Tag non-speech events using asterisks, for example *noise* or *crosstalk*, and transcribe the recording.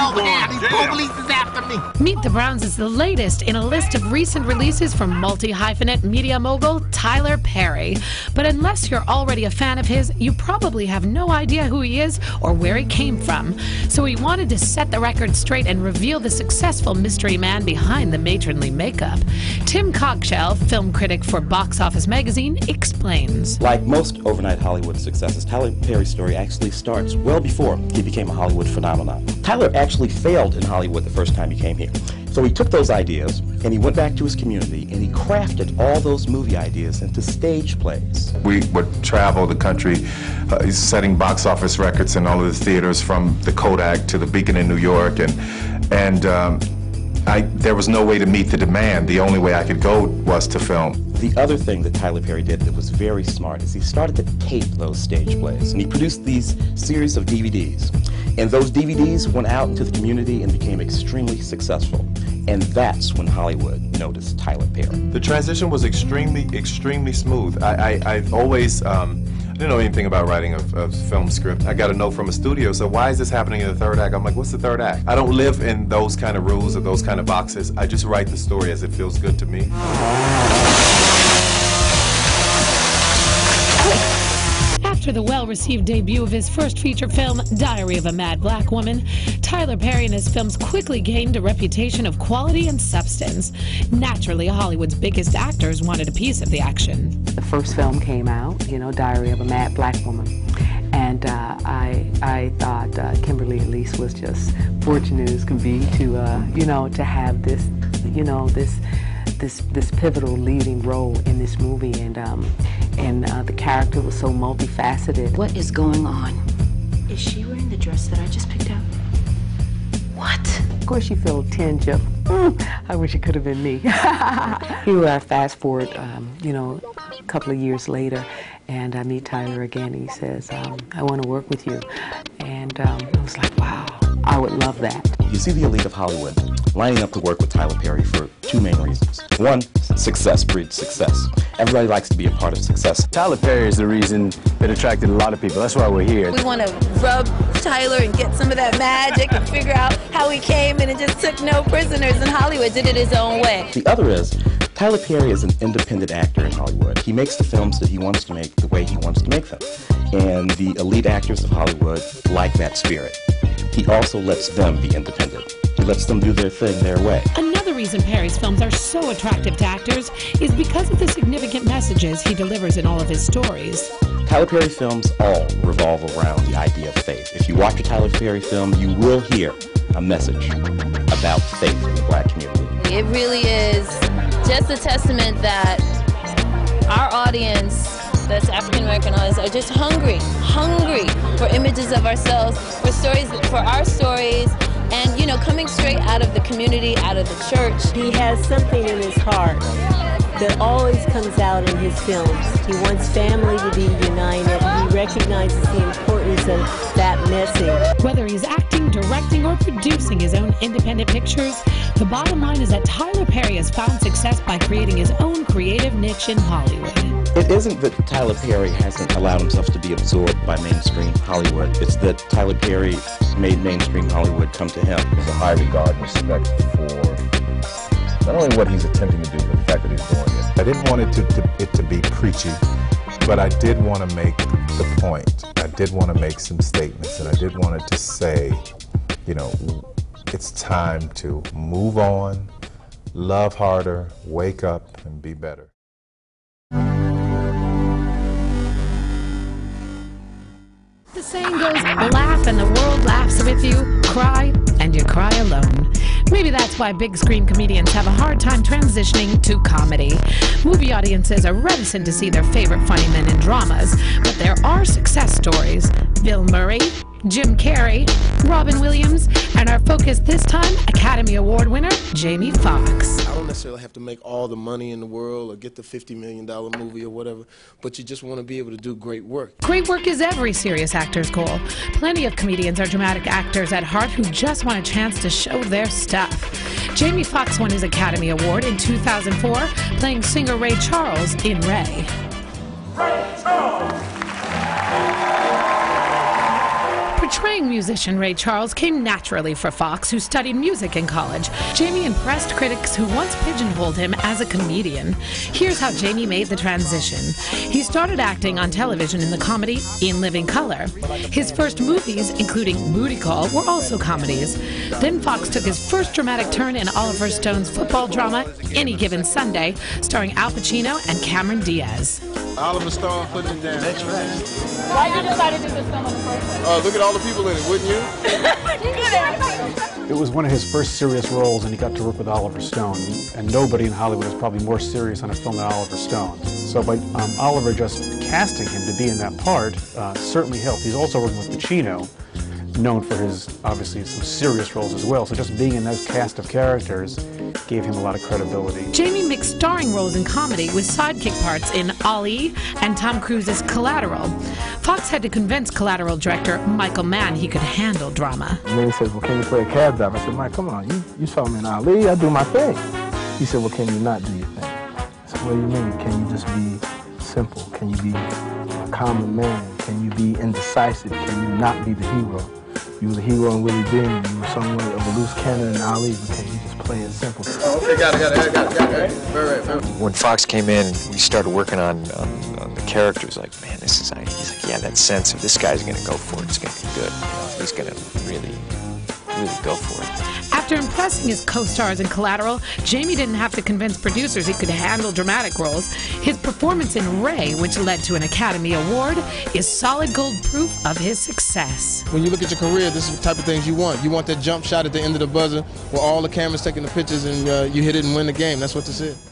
over here. These police is after me. Meet the Browns is the latest in a list of recent releases from multi hyphenate media mogul Tyler Perry. But unless you're already a fan of his, you probably have no idea who he is or where he came from. So he wanted to set the record straight and reveal the successful mystery man behind the matronly makeup. Tim Cogshell, film critic for Box Office Magazine, explains. Like most overnight Hollywood successes, Tyler Perry's story actually starts well before he became a Hollywood phenomenon. Tyler actually failed in Hollywood the first time he came here. So he took those ideas and he went back to his community and he crafted all those movie ideas into stage plays. We would travel the country uh, setting box office records in all of the theaters from the Kodak to the Beacon in New York and and um, I, there was no way to meet the demand. The only way I could go was to film. The other thing that Tyler Perry did that was very smart is he started to tape those stage plays, and he produced these series of DVDs. And those DVDs went out into the community and became extremely successful. And that's when Hollywood noticed Tyler Perry. The transition was extremely, extremely smooth. I, I, I've always, um, I didn't know anything about writing a, a, film script. I got a note from a studio, so why is this happening in the third act? I'm like, what's the third act? I don't live in those kind of rules or those kind of boxes. I just write the story as it feels good to me. Received debut of his first feature film, Diary of a Mad Black Woman, Tyler Perry and his films quickly gained a reputation of quality and substance. Naturally, Hollywood's biggest actors wanted a piece of the action. The first film came out, you know, Diary of a Mad Black Woman. And uh, I, I thought uh, Kimberly Elise was just fortunate as could be to, uh, you know, to have this, you know, this this this pivotal leading role in this movie, and um, and uh, the character was so multifaceted. What is going on? Is she wearing the dress that I just picked out? What? Of course, you feel a tinge of, mm, I wish it could have been me. *laughs* Here, I fast forward, um, you know, a couple of years later, and I meet Tyler again. He says, um, I want to work with you. And um, I was like, wow, I would love that. You see the elite of Hollywood lining up to work with Tyler Perry for two main reasons. One, success breeds success. Everybody likes to be a part of success. Tyler Perry is the reason that attracted a lot of people. That's why we're here. We want to rub Tyler and get some of that magic and figure out how he came and it just took no prisoners in Hollywood, did it his own way. The other is, Tyler Perry is an independent actor in Hollywood. He makes the films that he wants to make the way he wants to make them. And the elite actors of Hollywood like that spirit. He also lets them be independent. He lets them do their thing their way. Another reason Perry's films are so attractive to actors is because of the significant messages he delivers in all of his stories. Tyler Perry films all revolve around the idea of faith. If you watch a Tyler Perry film, you will hear a message about faith in the black community. It really is just a testament that our audience that's African American audience are just hungry, hungry for images of ourselves, for stories, for our stories, and you know, coming straight out of the community, out of the church. He has something in his heart that always comes out in his films. He wants family to be united. He recognizes the importance of that message. Whether he's acting, directing, or producing his own independent pictures, the bottom line is that Tyler Perry has found success by creating his own creative niche in Hollywood. It isn't that Tyler Perry hasn't allowed himself to be absorbed by mainstream Hollywood. It's that Tyler Perry made mainstream Hollywood come to him. There's a high regard and respect for not only what he's attempting to do, but the fact that he's doing it. I didn't want it to, to, it to be preachy, but I did want to make the point. I did want to make some statements, and I did want to say, you know, it's time to move on, love harder, wake up, and be better. Laugh and the world laughs with you, cry and you cry alone. Maybe that's why big screen comedians have a hard time transitioning to comedy. Movie audiences are reticent to see their favorite funny men in dramas, but there are success stories. Bill Murray, Jim Carrey, Robin Williams, and our focus this time, Academy Award winner Jamie Foxx. I don't necessarily have to make all the money in the world or get the $50 million movie or whatever, but you just want to be able to do great work. Great work is every serious actor's goal. Plenty of comedians are dramatic actors at heart who just want a chance to show their stuff. Jamie Foxx won his Academy Award in 2004 playing singer Ray Charles in Ray. Ray Charles! Portraying musician Ray Charles came naturally for Foxx, who studied music in college. Jamie impressed critics who once pigeonholed him as a comedian. Here's how Jamie made the transition. He started acting on television in the comedy In Living Color. His first movies, including Booty Call, were also comedies. Then Foxx took his first dramatic turn in Oliver Stone's football drama, Any Given Sunday, starring Al Pacino and Cameron Diaz. Oliver Stone putting it down. That's right. Why did you decide to do this film in the first place? Uh, look at all the people in it, wouldn't you? *laughs* It was one of his first serious roles, and he got to work with Oliver Stone. And nobody in Hollywood is probably more serious on a film than Oliver Stone. So by um, Oliver just casting him to be in that part uh, certainly helped. He's also working with Pacino, known for his, obviously, some serious roles as well. So just being in that cast of characters gave him a lot of credibility. Jamie mixed starring roles in comedy with sidekick parts in Ali and Tom Cruise's Collateral. Foxx had to convince Collateral director Michael Mann he could handle drama. And then he says, well, can you play a cab driver? I said, Mike, come on, you, you saw me in Ali, I do my thing. He said, well, can you not do your thing? I said, what do you mean? Can you just be simple? Can you be a common man? Can you be indecisive? Can you not be the hero? You were the hero in Willie Beamen. You were somewhat of a loose cannon in Ali, but can you just play it simple? Okay, got it, got it, got it, got it. Very right, very right. When Foxx came in, we started working on, on, on the characters. Like, man, this is. He's like, yeah, that sense of this guy's going to go for it. It's going to be good. You know, he's going to really, really go for it. After impressing his co-stars in Collateral, Jamie didn't have to convince producers he could handle dramatic roles. His performance in Ray, which led to an Academy Award, is solid gold proof of his success. When you look at your career, this is the type of things you want. You want that jump shot at the end of the buzzer where all the cameras taking the pictures and uh, you hit it and win the game. That's what this is.